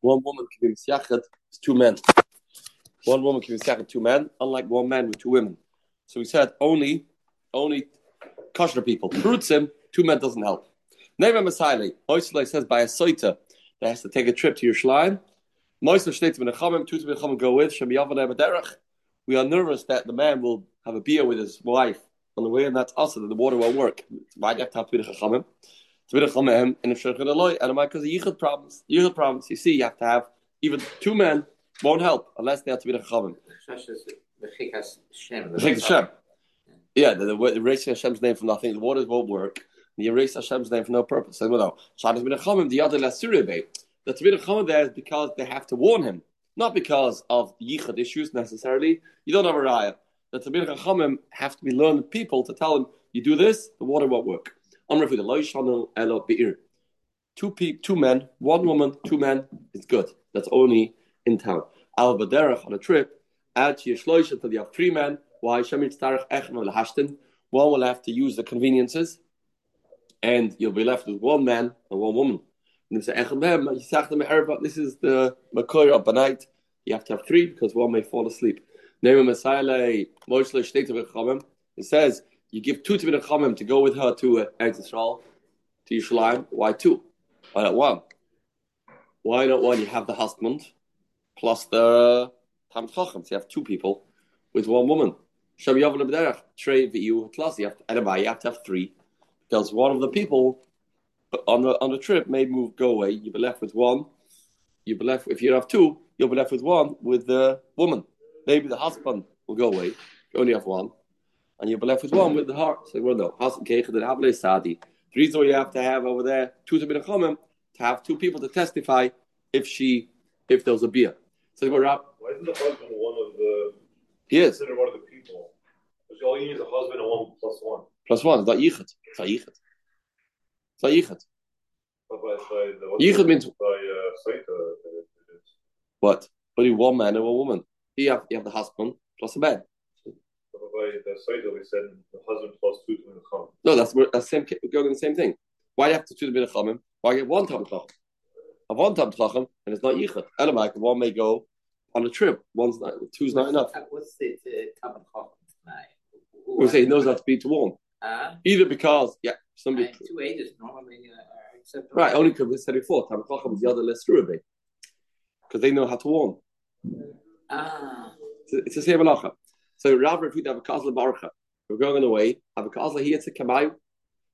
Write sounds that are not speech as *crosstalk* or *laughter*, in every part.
one woman can be Mesiachet two men. One woman can be Mesiachet two men, unlike one man with two women. So we said only, only kosher people. Prutzim, two men doesn't help. Neva Masaili, Oisulai says by a soita that has to take a trip to your shrine. Moisel states when a chamim, two to go with, We are nervous that the man will have a beer with his wife on the way, and that's also that the water won't work. Why do you have to have Twitter Chachamim? And if because of Yichud problems. Yichud problems. You see, you have to have even two men won't help unless they have Twitter Chachamim. The Shem. Yeah, the, the, the erasing Hashem's name from nothing, the waters won't work. And you erase Hashem's name for no purpose. So, well, no. The other. The Chachamim there is because they have to warn him, not because of Yichud issues necessarily. You don't have a raya the Chachamim have to be learned people to tell him, you do this, the water won't work. Two people, two men, one woman, two men is good. That's only in town. Al Baderach on a trip, add to your shloish until you have three men. Why? One will have to use the conveniences, and you'll be left with one man and one woman. This is the Makor of the night. You have to have three because one may fall asleep. It says you give two to the Chamim to go with her to uh, Eretz Yisrael, to Yerushalayim. Why two? Why not one? Why not one? You have the husband plus the Chacham. So you have two people with one woman. You have to, you have to have three because one of the people on the on the trip may move go away. You'll be left with one. You'll be left if you have two. You'll be left with one with the woman. Maybe the husband will go away. You only have one. And you'll be left with one with the heart. So, well, no. Husband Keicha, then Havle Sadi. The reason why you have to have over there two to to have two people to testify if she, if there's a beer. So, we're up. Why isn't the husband one of the. He is. Considered one of the people. Because all you need is a husband and one plus one. Plus one. It's not Yichud. It's not Yichud. It's not Yichud. Yichud means. Uh, Saita, what? Only one man and one woman. You have, you have the husband plus a bed. No, that's that's same going the same thing. Why do you have to do the bit of Why get one time tlachim? Have one time tlachim, and it's not yichud. Elamai, one may go on a trip. One's not, two's not enough. What's the time We say he knows how to be to warm. Uh, Either because yeah, somebody right, two ages normally uh. Right, only because we said before, time tlachim is the other less true because they know how to warm. Ah. It's, the same halacha. So Rav Rafid have a kazla barcha. We're going on the way. Have a kazla here to Kamayu.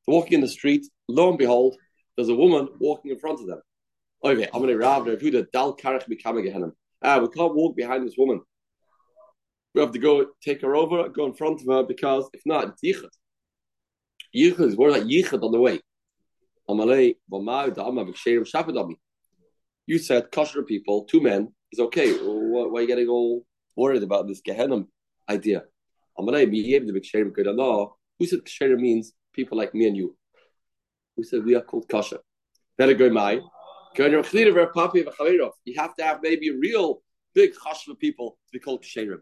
Walking in the street. Lo and behold, there's a woman walking in front of them. Okay, I'm going to Rav Rafid dal karach become Ah, we can't walk behind this woman. We have to go take her over, go in front of her because if not, it's yichud. Yichud is more like yichud on the way. You said kosher people, two men, is okay. Why, are you getting all worried about this Gehenna idea? Who said Ksherim means people like me and you? Who said we are called kosher? Better go my. You have to have maybe real big chashva people to be called ksherim.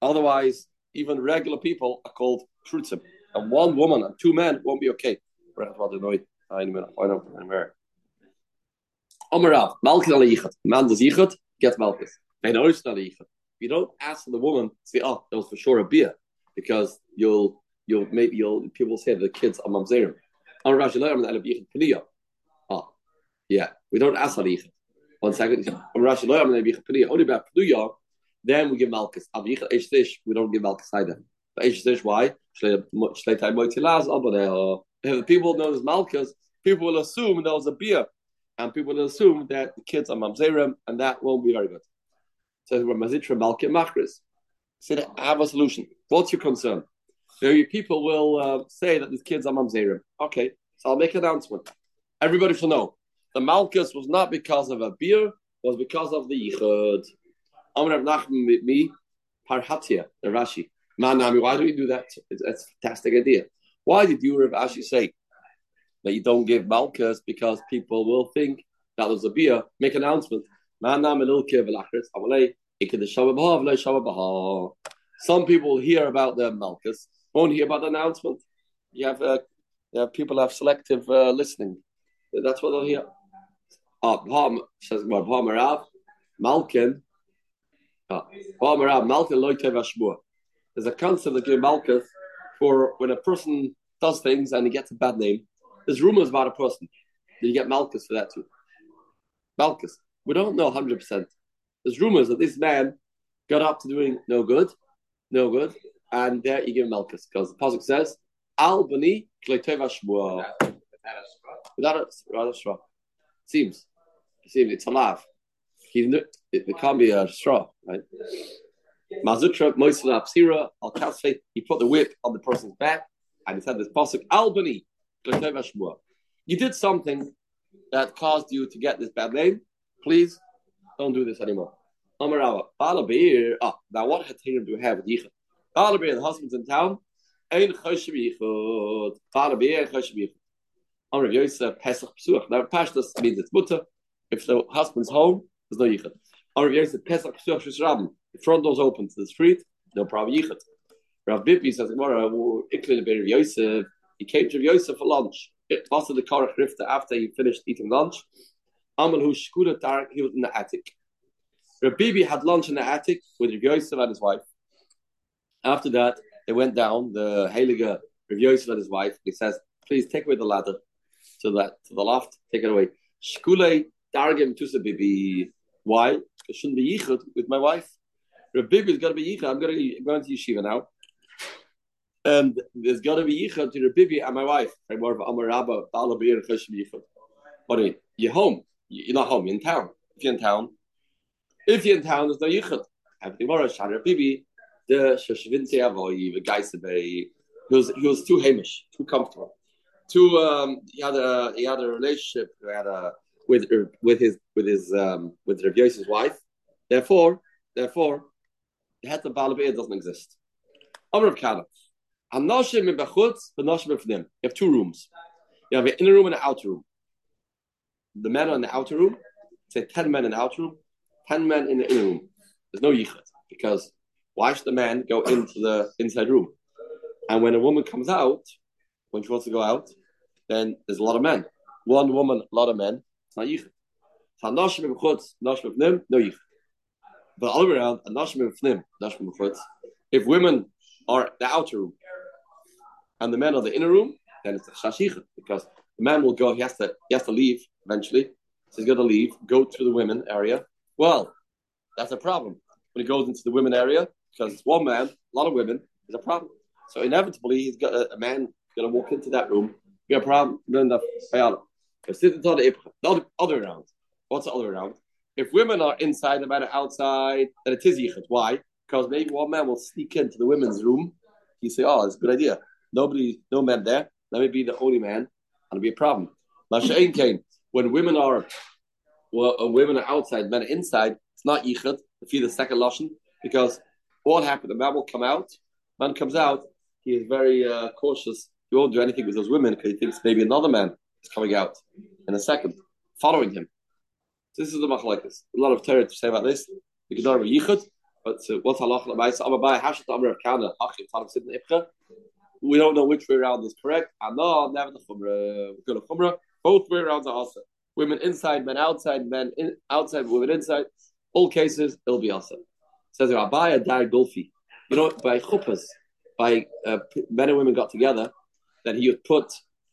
Otherwise, even regular people are called trutzim. And one woman and two men won't be okay. Amarav, Malkin al Yichot. Man does Yichot, gets Malchus. And Oish not Yichot. You don't ask the woman, say, oh, that was for sure a beer, because you'll, you'll, maybe you'll, people say the kids are Mamzerim. Oh, yeah, we don't ask Yichot. One second. Only about Paniya, then we give Malchus. We don't give Malchus either. But why? Shlei Tai oh, uh, If people know there's Malchus, people will assume there was a beer and people will assume that the kids are mamzerim, and that won't be very good. So we're mazitra malkim machris. So I have a solution. What's your concern? Maybe people will uh, say that these kids are mamzerim. Okay, so I'll make an announcement. Everybody should know the malchus was not because of a beer, was because of the yichud. I'm Nachman with me, parhatia, the Rashi. Manami, why do we do that? It's, it's a fantastic idea. Why did you, Rav Ashi, say that you don't give Malkas because people will think that was a beer, make an announcement. Some people hear about the Malkas, won't hear about the announcement. You have, uh, you have people have selective uh, listening. That's what they'll hear. Bam says Malkin. Rav, Malkin. There's a concept that give Malkus for when a person does things and he gets a bad name. There's rumors about a person. You get Malkus for that too? Malkus. We don't know 100%. There's rumors that this man got up to doing no good, no good, and there you give him Malkus because the Pasuk says, Al Bani Kleiteva Shmua. Without a, without a straw. Seems. Seems it's alive. He, it, it can't be a straw, right? Mazutra, Moisla, Psira, Al Kasfe, he put the whip on the person's back and he said this Pasuk, Albany, you did something that caused you to get this bad name. Please don't do this anymore. Amarawa, Balabir, ah, now what Hatirim do we have with Yichud? Balabir, the husband's in town, Ein Choshev Yichud, Balabir, Choshev Yichud. Amrav Yosef, Pesach Psuach. Now, Pashtas means it's mutter. If the husband's home, there's no Yichud. Amrav Yosef, Pesach Psuach Shusrabim. The front door's open to the street, no problem Yichud. Rav Bibi says, Iklin Rav Yosef, he came to Yosef for lunch. It was the Korach Rifta after he finished eating lunch. Amal who Shkuda Tarak, he was in the attic. Rav Bibi had lunch in the attic with Rav Yosef and his wife. After that, they went down, the Heilige Rav Yosef and his wife. He says, please take away the ladder to the, to the loft, take it away. Shkule Dargim Tusa. Why? It shouldn't be Yichud with my wife. Rav Bibi is going to be Yichud. I'm going to, going to Yeshiva now. And there's got to be Yichud to Rav Bibi and my wife. What do you mean? You're home. You're not home. You're in town. If you're in town, if you're in town, there's no Yichud. Have the Gemara, Bibi, the Shashvinte Avoy, the Geisebe, he was, he was too hamish, too comfortable. Too, um, he had a he had a relationship he had a, with with his with his um, with Rav Yosef's wife. Therefore, therefore, the head of Balabir doesn't exist. Amr of Kana. You have two rooms. You have an inner room and an outer room. The men are in the outer room. Say ten men in the outer room, ten men in the inner room. There's no yichud because why should the man go into the inside room? And when a woman comes out, when she wants to go out, then there's a lot of men. One woman, a lot of men. It's not yichud. Hanoshim bechutz, hanoshim b'fnim, no yichud. But all around, hanoshim b'chutz. If women are the outer room and the men are the inner room, then it's a shashicha because the man will go. He has to. He has to leave eventually. So he's going to leave, go to the women area. Well, that's a problem when he goes into the women area because it's one man, a lot of women. Is a problem. So inevitably, he's got a, a man going to walk into that room. Got a problem. The the other, around. What's the other way around? If women are inside, the men are outside, then it is yichud. Why? Because maybe one man will sneak into the women's room. You say, "Oh, it's a good idea." Nobody, no men there. Let me be the only man, it'll be a problem. Masha'in came when women are, well, uh, women are outside, men are inside. It's not yichud to feed the second lashon because what happened? The man will come out. Man comes out. He is very uh, cautious. He won't do anything with those women because he thinks maybe another man is coming out in a second, following him. So this is the machlekes. A lot of Torah to say about this. The Gedar of Yichud, but uh, what's halacha l'maisa? Ababai hashat amr of kana hachim tanim sidin ipcha we don't know which way around is correct. no, never the chumrah. Good chumrah. Both way around are also women inside, men outside, men in, outside, women inside. All cases, it'll be also. Says Rabbi Dar Golfi. You know, by chuppahs, by uh, men and women got together, that he would put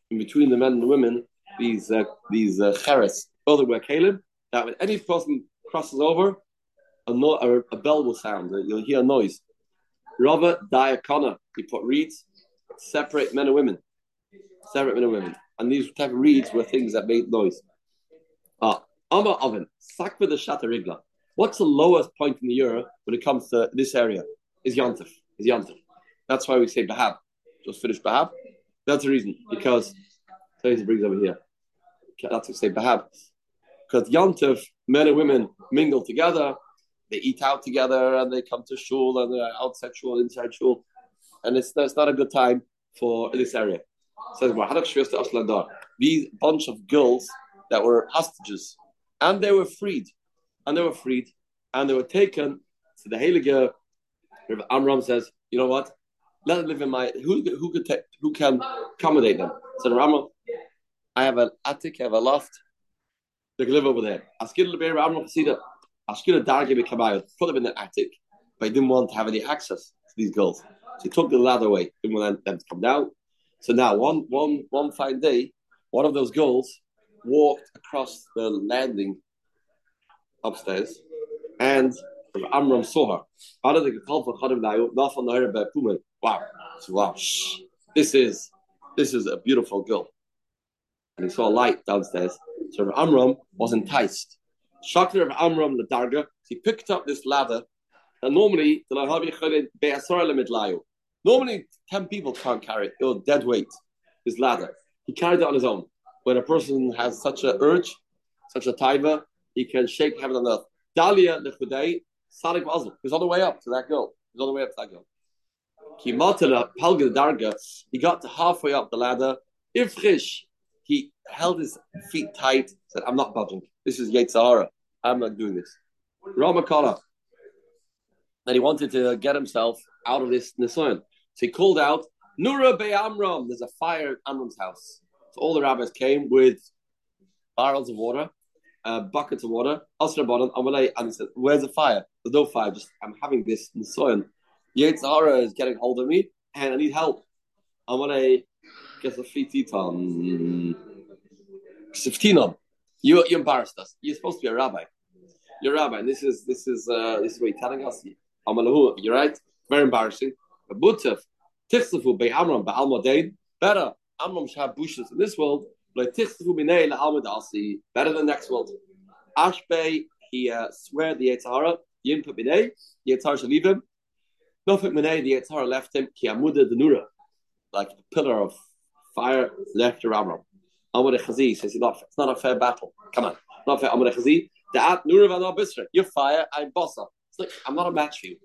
in between the men and the women these uh, these uh, cheres, other were Caleb. that when any person crosses over, a, no, a, a bell will sound. You'll hear a noise. Robert Diakona, he put reeds separate men and women. Separate men and women. And these type of reeds were things that made noise. Ah, Amma oven, sakva the shatarigla. What's the lowest point in the year when it comes to this area? Is Yantif. Is Yantif. That's why we say Bahab. Just finish Bahab. That's the reason. Because so he brings over here. That's what say Bahab. Because Yantif, men and women mingle together, they eat out together and they come to shul and they're outside shul, inside shul and it's, it's not a good time for this area. Says these bunch of girls that were hostages, and they were freed, and they were freed, and they were taken. to the Heilige Amram says, "You know what? Let them live in my who who could take, who can accommodate them." The Rambam, I have an attic, I have a loft. They can live over there. Askid the bear Amram Chasida. Askid Dargi became out, put them in the attic, but he didn't want to have any access to these girls. So he took the ladder away, didn't want them to come down. So now one one one fine day, one of those girls walked across the landing upstairs, and Amram saw her. From the Puman. Wow, wow, this is this is a beautiful girl. And he saw a light downstairs. So Amram was enticed. Shakir of Amram the Darga, he picked up this ladder. And normally, normally 10 people can't carry it. Was dead weight, this ladder. He carried it on his own. When a person has such an urge, such a taiva, he can shake heaven and earth. Dalia lechudei, Sadik Mazal. He's on the way up to that girl. He's on the way up to that Palga Darga, he got halfway up the ladder. Ifrish, he held his feet tight, said, I'm not budging. This is Yetzara. I'm not doing this. Ramakala. And he wanted to get himself out of this Nisayan. So he called out, Nura Be Amram. There's a fire at Amram's house. So all the rabbis came with barrels of water, uh, buckets of water, Asra and he said, Where's the fire? There's no fire, just I'm having this Nisayan. Yetzara is getting hold of me and I need help. Amalei gets a free titan. Siftinon. You you embarrassed us. You're supposed to be a rabbi. You're a rabbi, and this is this is uh, this is what you're telling us. You're right. Very embarrassing. Butef, Tichsafu be Amram be Almodain. Better Amram have bushes in this world. Like Tichsafu b'nei le'almad asi. Better than next world. Ashbei he uh, swear the Yetzahara. Yim put b'nei. The Yetzahara should leave him. Nofik b'nei the Yetzahara left him. Ki amuda denura, like a pillar of fire left to Amram. Amar Chazi says, it's not a fair battle. Come on, not fair. Amar Chazi. You're fire, I'm bossa. It's like, I'm not a match for you.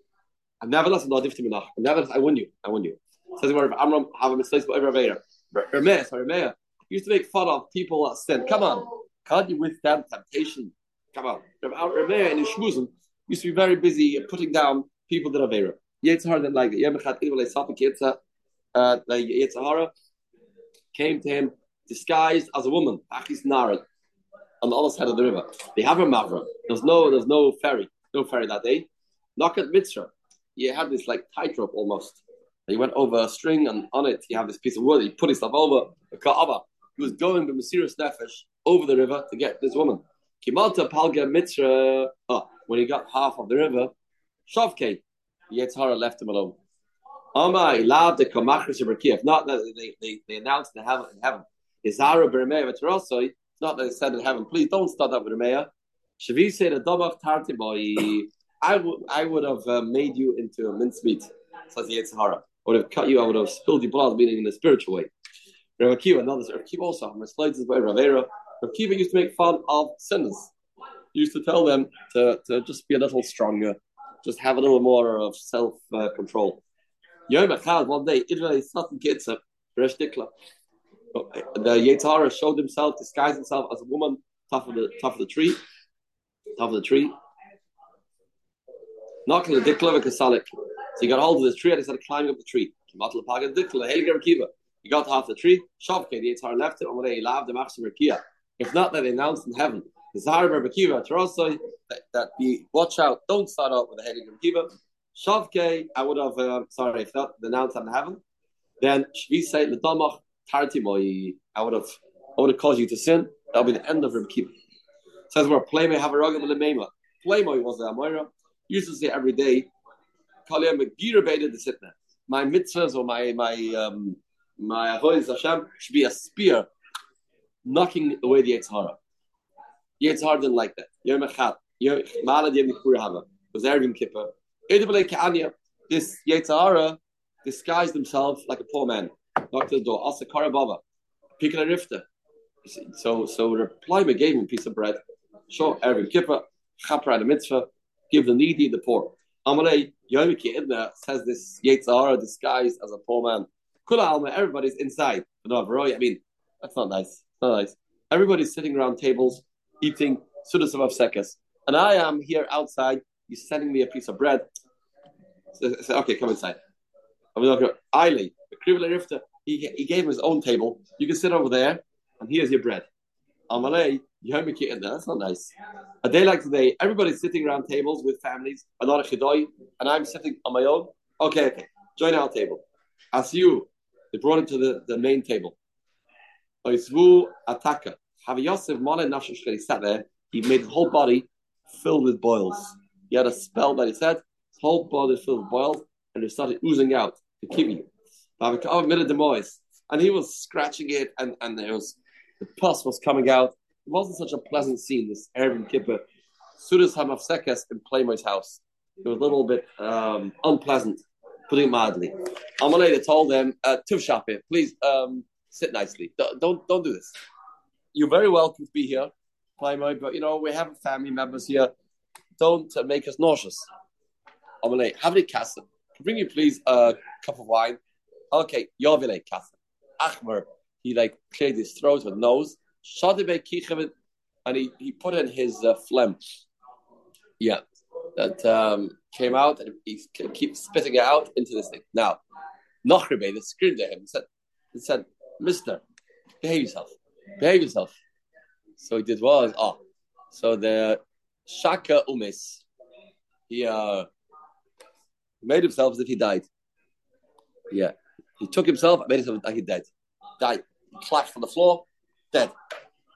I've never listened to Adif Timinach. I've never, I win you. I win you. Says where Amram have a mistake but Avera. Rameya, sorry, Rameya. Used to make fun of people that sin. Come on. Can't you withstand temptation? Come on. Rameya and Shmuzim used to be very busy putting down people that are Avera. Yetzahara didn't like Idwale Safik Yetzah, uh, Yetzahara came to him disguised as a woman, Achis Narad, on the other side of the river. They have a mavra. There's no, there's no ferry, no ferry that day. Knock Nakat Mitzra, he had this like tightrope almost. He went over a string, and on it he had this piece of wood. He put himself over the Kaaba. He was going with Mesiris Nefesh over the river to get this woman. Kimalta Palga Mitzra. Oh, ah, when he got half of the river, Shavke, Yetzhara left him alone. Amai, lab the Kamachris Not that they, they, they announced in heaven, in heaven Izara. It's not that they said in heaven. Please don't start that with remeya. Shavi said a domach tarti boy. I would I would have uh, made you into a mincemeat, says the Yitzhara. I would have cut you. I would have spilled your blood, meaning in a spiritual way. Rav Akiva, another Rav Akiva also. My slides is by Ravera. Rav Akiva used to make fun of sinners. He used to tell them to, to just be a little stronger, just have a little more of self uh, control. Yom Echad, one day, Israel Satan Kitzah, Resh Dikla the Yetzara showed himself, disguised himself as a woman, top of the top of the tree, top of the tree. Knocking the dikla kasalik. So he got hold of this tree and he started climbing up the tree. He got half the tree. Shavke, the Yetzara left it. He loved the Machsim If not, that they announced in heaven. The Zahar Berbakiva, Tarosoi, that, that be watch out, don't start out with the Helig Kiva. Shavke, I would have, uh, sorry, if not the announced in heaven, then Shvi say, the Damach, Tartimoy, I would have I would have caused you to sin. That'll be the end of Reb Kiva. Says where a ragam lemema. Playmoy was the Amora. Used to say every day, Kaliyam Gira baited the sitna. My mitzvahs or my my um my avodas Hashem should be a spear knocking away the Yetzirah. Yetzirah didn't like that. Yom Echad. Malad Yom Kippur Hava. Was Erev Kippur. This Yetzirah disguised himself like a poor man knock to the door, Asa Karababa, pick a rifta. So so reply me gave him a piece of bread. Show Erev Kippur, Chapra the mitzvah, give the needy the poor. Amalei Yom Idna says this Yetzirah disguised as a poor man. Kula Alma, everybody's inside. No, I mean, that's not nice. It's Not nice. Everybody's sitting around tables eating sudas of sekas. And I am here outside. You're sending me a piece of bread. So, so, okay, come inside. I'm not going he, he gave him his own table. You can sit over there, and here's your bread. Amalei, Yom Kippur. That's not nice. A day like today, everybody's sitting around tables with families, another chidoy, and I'm sitting on my own. Okay, okay. Join our table. As you, they brought him to the, the main table. Oisvu Ataka. Have Yosef Mona Nafshashkari he sat there. He made his whole body filled with boils. He had a spell that he said, his whole body filled with boils, and it started oozing out kill you. And he was scratching it, and, and there was the pus was coming out. It wasn't such a pleasant scene, this Erev Kippur. Sudas Hamafsekes in Playmoy's house. It was a little bit um, unpleasant, putting it mildly. Amaleda told them, uh, Shape, please um, sit nicely. Don't, don't, don't do this. You're very welcome to be here, Playmoy, but you know, we have family members here. Don't uh, make us nauseous. Amalei, have any kassim? Bring you please a cup of wine. Okay, Yovile kassim. Achmer, he like cleared his throat with nose. And he, he put in his uh, phlegm. Yeah, that um, came out and he keeps spitting it out into this thing. Now, Nachrebe, that screamed at him, said, he said, Mister, behave yourself. Behave yourself. So he did was, oh, so the Shaka Umis, he uh, made himself as if he died. Yeah. He took himself, made himself like he died. Died. Collapsed on the floor, dead.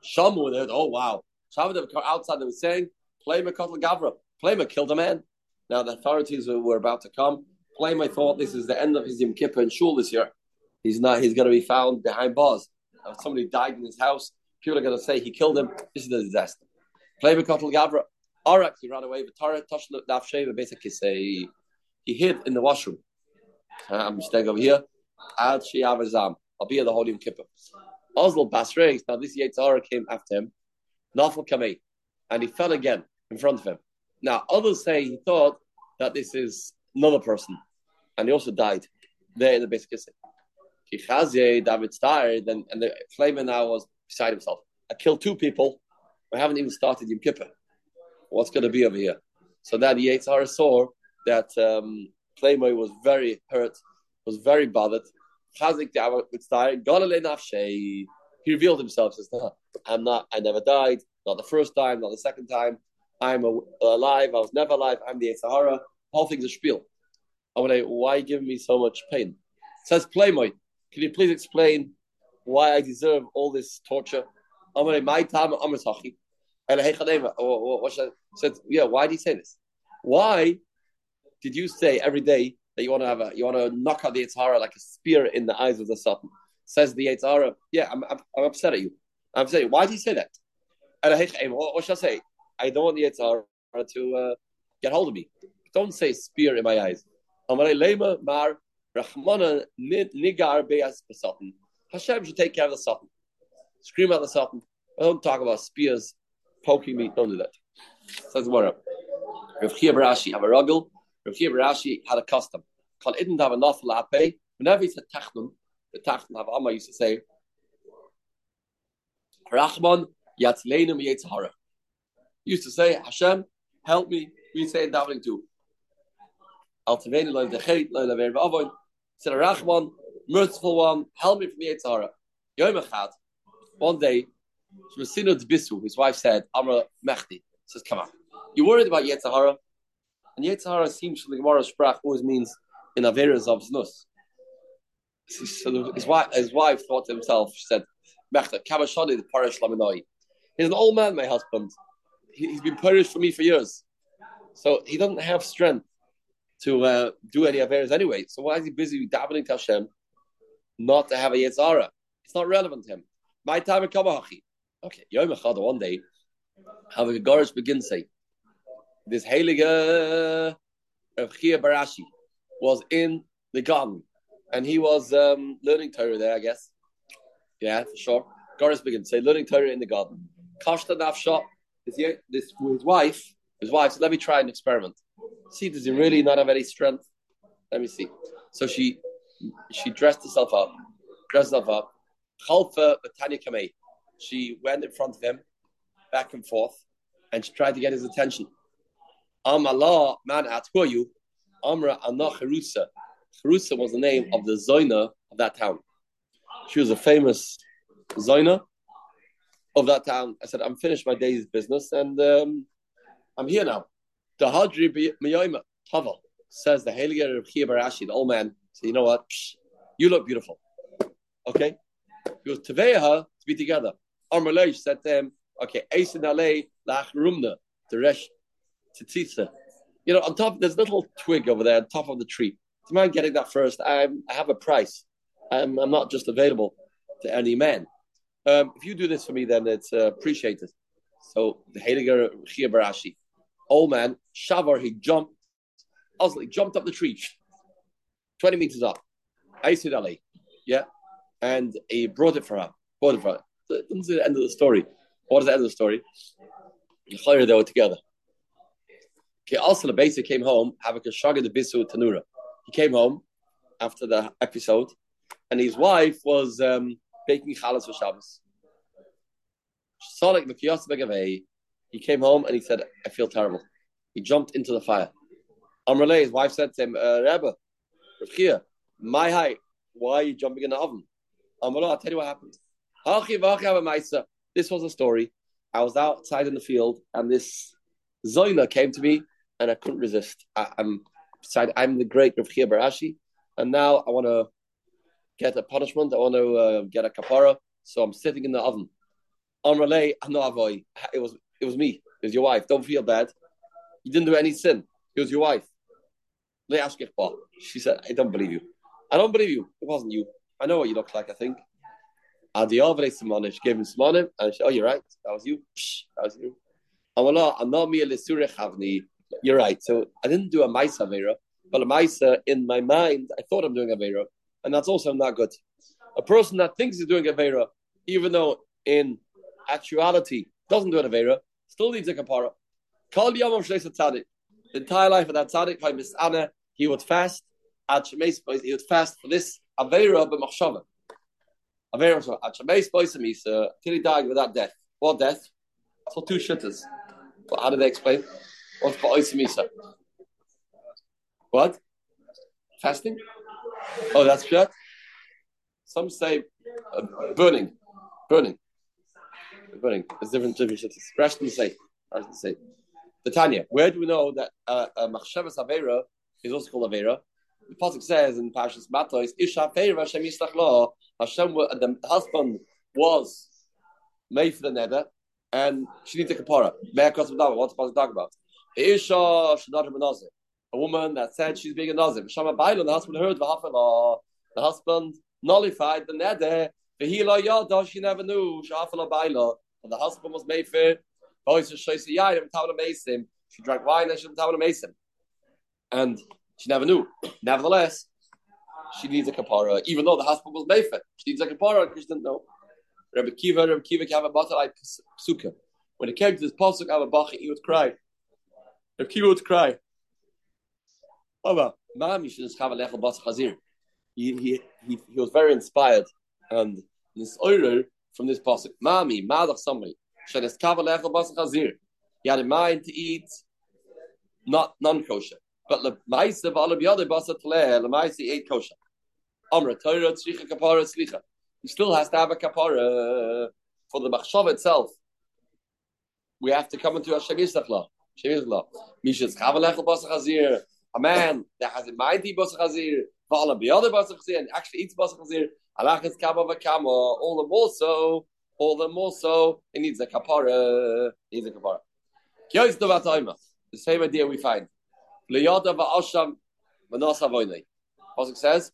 Shamu there, oh wow. Shavim outside they were saying, Plema Kotl Gavra. Plema killed a man. Now the authorities were about to come. Plema thought this is the end of his Yom Kippur and Shul this year. He's not. He's going to be found behind bars. If somebody died in his house, people are going to say he killed him. This is a disaster. Play Kotel Gavra. Arak, he ran away. But Torah Toshla Dafsheva basically say he hid in the washroom. Uh, I'm staying over here. Ad Shiavazam. At the Holy Yom Kippur. Oslo Basreis. Now this Yetzara came after him. Nafal Kamei. And he fell again in front of him. Now others say he thought that this is another person. And he also died there in the basic. Kichazie, David died, and, and the flamer now was beside himself. I killed two people. We haven't even started Yom Kippur. What's going to be over here? So that the Yitzhar saw that um, was very hurt, was very bothered. Chazik He revealed himself. Says, no, "I'm not. I never died. Not the first time. Not the second time. I'm alive. I was never alive. I'm the Yitzhara. Whole thing's a spiel. I want to. Why give me so much pain? It says Playmoy. Can you please explain why I deserve all this torture? I'm going My time, I'm a Sahi. And hey, said, yeah, why did he say this? Why did you say every day that you want to have a, you want to knock out the Yitzhara like a spear in the eyes of the Satan? Says the Yitzhara, yeah, I'm, I'm, I'm upset at you. I'm saying, why did he say that? What should I say? I don't want the Yitzhara to uh, get hold of me. Don't say spear in my eyes. Mar. Hashem should take care of the Satan. Scream out the Satan. Don't talk about spears poking me. Don't do that. Says Gemara. Rav Chiya bar Ashi have a ruggle. Rav Barashi had a custom. Called idn't have enough lape. Whenever he said tachnun, the tachnun have Amma used to say, Rachman yatzleinu miyetzahara. Used to say, Hashem, help me. We say in davening too. Altiveni lo dechet lo lever v'avoin said Rachman, merciful one, help me from the. Yom Echad, one day, Shmasinu Bisu, his wife said, Amra Mechti, says, come on, you worried about Yitzhara? And Yitzhara seems from the Gemara Sprach always means in Averas of Znus. So his wife, his wife thought to himself, she said, Mechta, the Parish Laminoi. He's an old man, my husband. He, has been punished for me for years. So he doesn't have strength to uh, do any affairs anyway. So why is he busy davening to Hashem not to have a Yetzara? It's not relevant to him. My time in Kamahachi. Okay, Yom Echad, one day, Garish begin say, this Heilige of Chiya bar Ashi was in the garden and he was um, learning Torah there, I guess. Yeah, for sure. Garish begin say, learning Torah in the garden. Kashta Nafshot, his, his wife, his wife said, let me try an experiment see, does he really not have any strength? Let me see. So she she dressed herself up, dressed herself up. Chalfa Batanya Kamei. She went in front of him, back and forth, and she tried to get his attention. Amala man at who you? Amra Anna Cherusa. Cherusa was the name of the Zoina of that town. She was a famous Zoina. of that town. I said, I'm finished my day's business and um, I'm here now. The Hadri Miyoima Tavel says the Heilige of Barashi, the old man, said, you know what? Psh, you look beautiful. Okay? He goes, Teveha to be together. Armalej said to him, okay, Eisin Ale Lach Rumna, the Resh Tzitza. You know, on top, there's a little twig over there on top of the tree. Do you mind getting that first? I'm, I have a price. I'm, I'm not just available to any man. Um, if you do this for me, then it's uh, appreciated. So the Heiliger Chiya bar Ashi, old man, Shavar, he jumped, also jumped up the tree, *laughs* 20 meters up. Aisid Ali, yeah, and he brought it for her. Brought it for her. That doesn't the end of the story. What is the end of the story? The they were together. Okay, also the basic came home, the bisu tanura. He came home after the episode, and his wife was um, baking challahs for Shabbos. He came home and he said, I feel terrible. He jumped into the fire. Amrele, his wife said to him, uh, Rebbe, Rav my height, why are you jumping in the oven? Amrele, I'll tell you what happened. This was a story. I was outside in the field and this Zoila came to me and I couldn't resist. I, am I'm the great Rav Barashi, and now I want to get a punishment. I want to uh, get a kapara. So I'm sitting in the oven. On relay, avoy. It was it was me. It was your wife. Don't feel bad. You didn't do any sin. It was your wife. She said, I don't believe you. I don't believe you. It wasn't you. I know what you look like, I think. She gave him simonim, and she, oh, you're right. That was you. That was you. You're right. So I didn't do a Maisa Vera, but a Maisa uh, in my mind, I thought I'm doing a Vera and that's also not good. A person that thinks he's doing a Avera, even though in actuality doesn't do an Avera, still needs a kapara. Call Yom Tzaddik. The entire life of that tzaddik, by Anna, he would fast at Shemeis he would fast for this Avera b'machshava. Avera so at Shemeis Bois Misa uh, till he died without death. What death? So two shitters. But how do they explain? What's for Misa? What? Fasting? Oh, that's shut. Some say uh, burning, burning, burning. There's different different shit. Rashi say, Rashi say. The Tanya. Where do we know that uh, uh, machshavas avera is also called avera? The pasuk says in Parshas Matos, "Isha avera Hashem yislach lo." Hashem, the husband was made for the nether, and she needs a kapara. May I What's the pasuk talk about? Isha a woman that said she's being a nazir. Shama Baila, the husband heard the The husband nullified the neder. V'hila yada, she never knew. Shafala Baila. And the husband was made for. She drank wine and she didn't Tavla Mason. And she never knew. Nevertheless, she needs a kapara, even though the husband was made for. She needs a kapara because she didn't know. Rabbi Kiva, Rabbi Kiva, have a batalai psuka. When it came to this pasuk, Avabachi, he would cry. Rabbi Kiva would cry. He, he, he, he was very inspired and this oiler from this pasuk. Mami, madach somebody. Shenes kavalech basach chazir. He had in mind to eat not non-kosher. But the ma'isa v'alav yadeh basach tleh, the ma'isa ate kosher. Amra, Torah, tzricha kapara, tzricha. He still has to have a kapara for the machshav itself. We have to come into a shemizach Mishas basach a man that has a mighty basar chazir, v'alam b'yother basar chazir, and actually eats basar chazir, alachas kama v'kama, all the more so, all the more so, it needs a kapara, needs a kapara. The same idea we find. L'yoda v'asham v'nasa voynei. Pasuk says,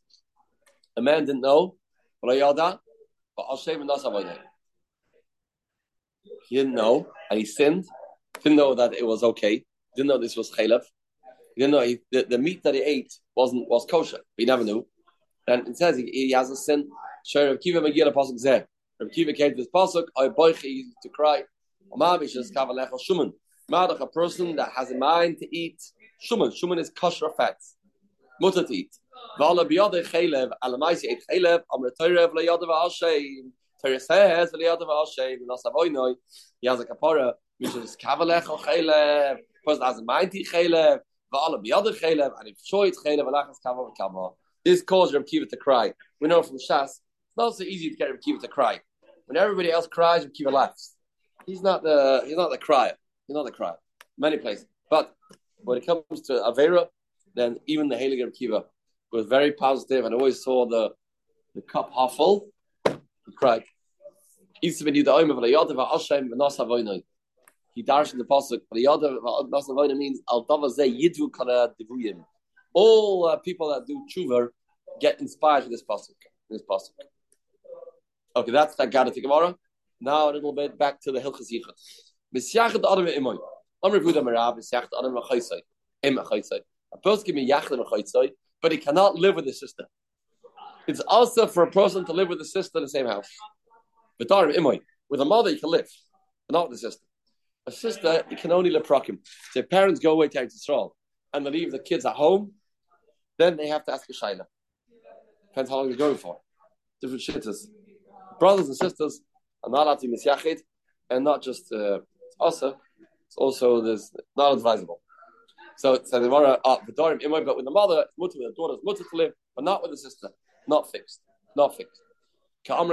a man didn't know, voynei. He didn't know, and he sinned, didn't know that it was okay, didn't know this was chaylev, you know, he, the, meat that he ate wasn't was kosher. He never knew. And it says he, he has a sin. Sure, Rav Kiva Megillah pasuk zeh. Rav Kiva came to this pasuk. I boichi to cry. Omamish is kavalech shuman. Madach a person that has a mind to eat shuman. Shuman is kosher fats. Mutter to eat. V'ala biyadeh chaylev. Alamaisi ate chaylev. Amr toirev leyadav ha'ashem. Torah says leyadav ha'ashem. Nasavoinoi. He has a kapara. Which is kavalech chaylev. Person has a mind to eat chaylev. This caused Reb Kiva to cry. We know from Shas, it's not so easy to get Reb Kiva to cry. When everybody else cries, Reb Kiva laughs. He's not the he's not the crier. He's not the crier. Many places, but when it comes to Avera, then even the Heilige Reb Kiva was very positive and always saw the the cup half full. He cried. The pasuk. V'yadav means al yidvu kara divuyim. All uh, people that do tshuva get inspired with this pasuk. This pasuk. Okay, that's that Gada Gemara. Now a little bit back to the Hilchas Yichud. Misyachad Adam Imoy. I'm reviewed Marab. Misyachad Adam Machaisai. Im Machaisai. A person can be Yachad Machaisai, but he cannot live with his sister. It's also for a person to live with a sister in the same house. But Darim Imoy. With a mother, you can live, but not with a sister. A sister, can only live prokim. So parents go away to Israel and they leave the kids at home, then they have to ask a shaila. Depends how long you're going for. Different shittas. Brothers and sisters are not allowed to misyachid, and not just uh, also, it's also there's not advisable. So it says uh, V'dorim imoy, but with the mother, with the daughter, mutter to live, but not with the sister. Not fixed. Not fixed. I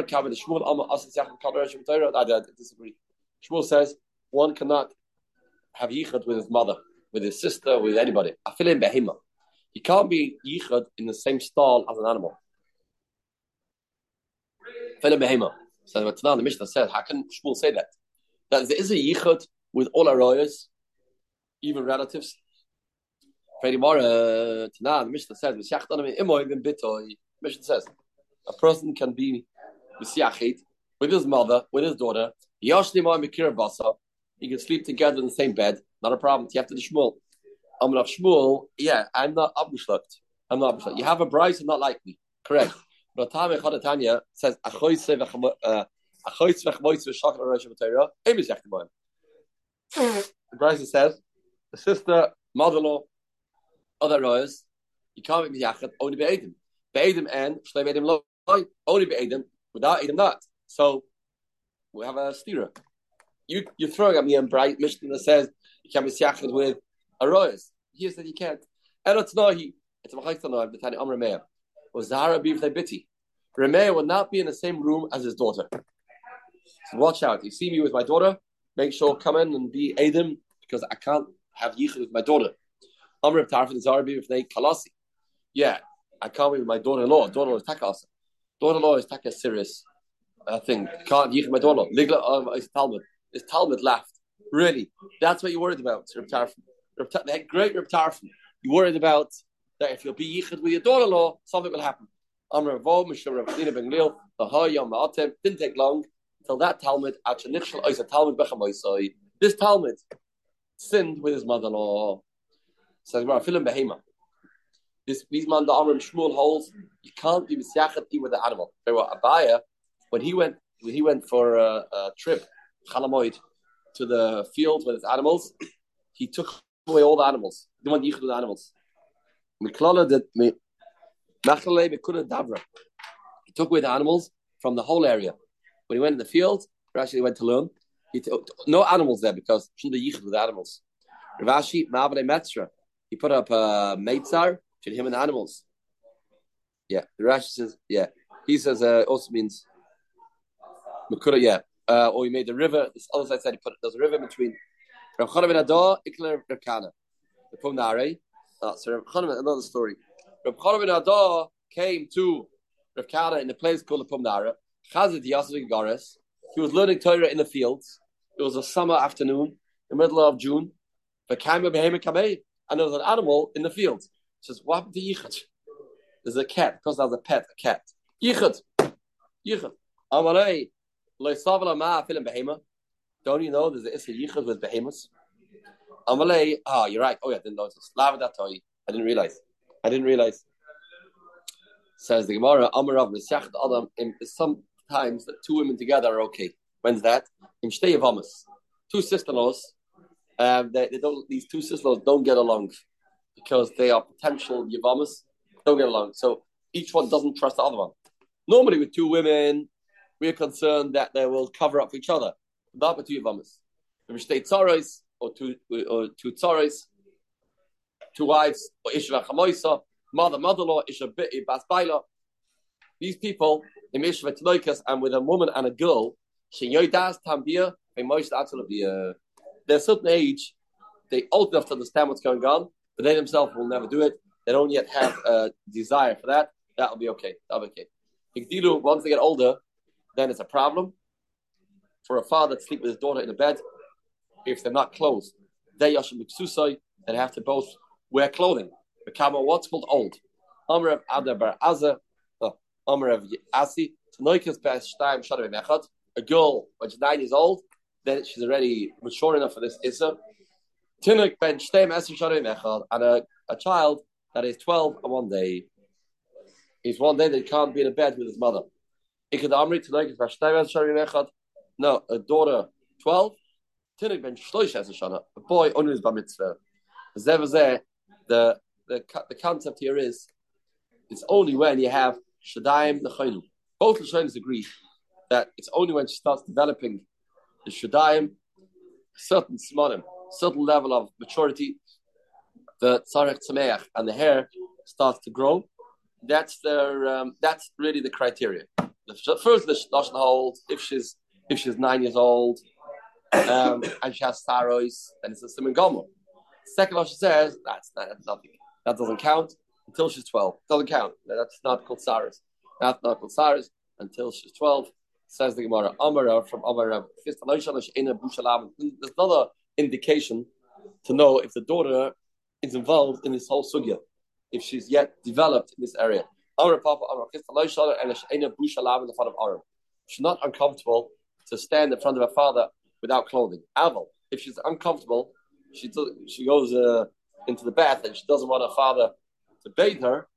disagree. Shmuel says one cannot have yichud with his mother, with his sister, with anybody. Afilin behema. He can't be yichud in the same stall as an animal. Afilin behema. So what the Mishnah said, how can Shmuel say that? That there is a yichud with all our royals, even relatives. Furthermore, Tanan, the Mishnah says, Mishnah says, a person can be with his mother, with his daughter. He can sleep together in the same bed. Not a problem. You have to the Shmuel. I'm not Shmuel. Yeah, I'm not abgeschluckt. I'm not abgeschluckt. You have a bride not like me. Correct. But Tame Chadatanya says, Achoyse yachtim uh, The bride says, the sister, mother-in-law, other royals, you can't make be yachid, only be Adam. Be Adam and Shlei Adam loy, only be Adam, without Adam not. So, we have a steerer. You, you're throwing at me a bright mission that says you can't be yachid with a royals. He said you can't. And it's not he. It's a machaytanah, the Tani Amr Meir. Was Zahara be with biti? Remeir will not be in the same room as his daughter. So watch out. You see me with my daughter, make sure come in and be Adam because I can't have yichud with my daughter. Amr Tarfin Zahara be with Kalasi. Yeah, I can't be with my daughter-in-law. Daughter-in-law is takas. Daughter-in-law is takas serious uh, thing. Can't yichud my daughter. Ligla of is Talmud. Is Talmud laughed. Really, that's what you're worried about, Reb Tarfin. The great Reb Tarfin. You're worried about that if you'll be yichud with your daughter-in-law, something will happen. Amr Vo, Mishra Reb China ben Glil, Hayam Ma'atem, didn't take long until that Talmud, Achanichshal Oisa Talmud Bechamoisoi, this Talmud sinned with his mother-in-law. Says, we're feeling behema. This these man the Amr Shmuel holds you can't be misyachet with the animal. They were Abaye when he went when he went for a, a trip Chalamoid to the field with his animals. He took away all the animals. He want yichud the animals. Miklala. He took away the animals from the whole area. When he went in the field, Rashi went to learn. He took no animals there because shouldn't be yichud with animals. Ravashi Mavale Metzra. He put up a meitzar to him and the animals. Yeah, Rashi says, yeah. He says uh, also means yeah. Uh, or he made the river. This other side said he put there's a river between Rav Chanan ben Adah, Ikler Rav Kana. The Pumnare. So Rav Chanan, another story. Rav Chanan ben Adah came to Rav Kana in a place called the Pumnara. Chazid Yasud. He was learning Torah in the fields. It was a summer afternoon, the middle of June. And there was an animal in the field. He says, What happened to Yichud? There's a cat, because there's a pet, a cat. Yichud. Yichud. Amalei. Don't you know there's a Issa Yichud with behemoths? Amalei. Ah, you're right. Oh, yeah, I didn't notice. I didn't realize. I didn't realize. Says the Gemara, Amarav Misyachet Adam. Sometimes the two women together are okay. When's that? In Shtei Yavamas. Two sister-in-laws. Um, they, they don't. These two sister-in-laws don't get along because they are potential Yavamas. Don't get along. So each one doesn't trust the other one. Normally, with two women, we are concerned that they will cover up for each other. Not with two Yavamas. Or two or two Tzaros, two wives, or Ishva Chamoisa, mother, mother-in-law, Isha eh, Bas Baila. These people, in Tanoikas, and with a woman and a girl, Sheyoidas tambia, a Moshe Atzalabia. There's uh, a certain age, they old enough to understand what's going on, but they themselves will never do it. They don't yet have a desire for that. That'll be okay. That'll be okay. Once they get older, then it's a problem for a father to sleep with his daughter in a bed if they're not clothed. They yashim miksusai, they have to both wear clothing. Become what's called old. Amr of oh, of Asi, Tanoikas Best Time. A girl, when she's nine years old, then she's already mature enough for this Issa. Tinuk Ben Shtem Esir Shadam Mechad, and a, a child that is 12 and one day. He's one day that can't be in a bed with his mother. No, a daughter 12. Tinuk Ben Shloish Esir Shana. A boy under his bar mitzvah. The the the concept here is it's only when you have Shadaim Nechayim. Both Lashonis agree that it's only when she starts developing the Shadaim, certain smonim, certain level of maturity, the Tzarech Tzameach and the hair starts to grow. That's their um, that's really the criteria. The first the Lashon holds if she's if she's nine years old um, *coughs* and she has saros, then it's a Simon Gomer. Second Lashon says that's, that's nothing. That doesn't count until she's 12. Doesn't count. That's not called Saras. That's not called Saras until she's 12. Says the Gemara, Amara from Amara. There's another indication to know if the daughter is involved in this whole sugya, if she's yet developed in this area. She's not uncomfortable to stand in front of her father without clothing. If she's uncomfortable, she she goes uh, into the bath and she doesn't want her father to bathe her,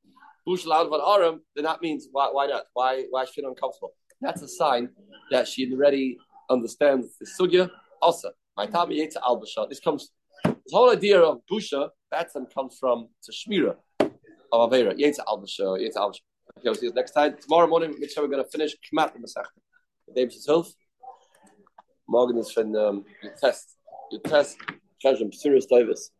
bush loud van aram, then that means why, why not? Why why she feel uncomfortable? That's a sign that she already understands the sugya. Also, my tami yetza al This comes this whole idea of busha. That comes from tashmira of avera yetza al basha yetza al Okay, see you next time. Tomorrow morning, make sure we're going to finish Kmat Masechta. David's health. Morgen is from um, your test. Your test. Treasure serious Davis.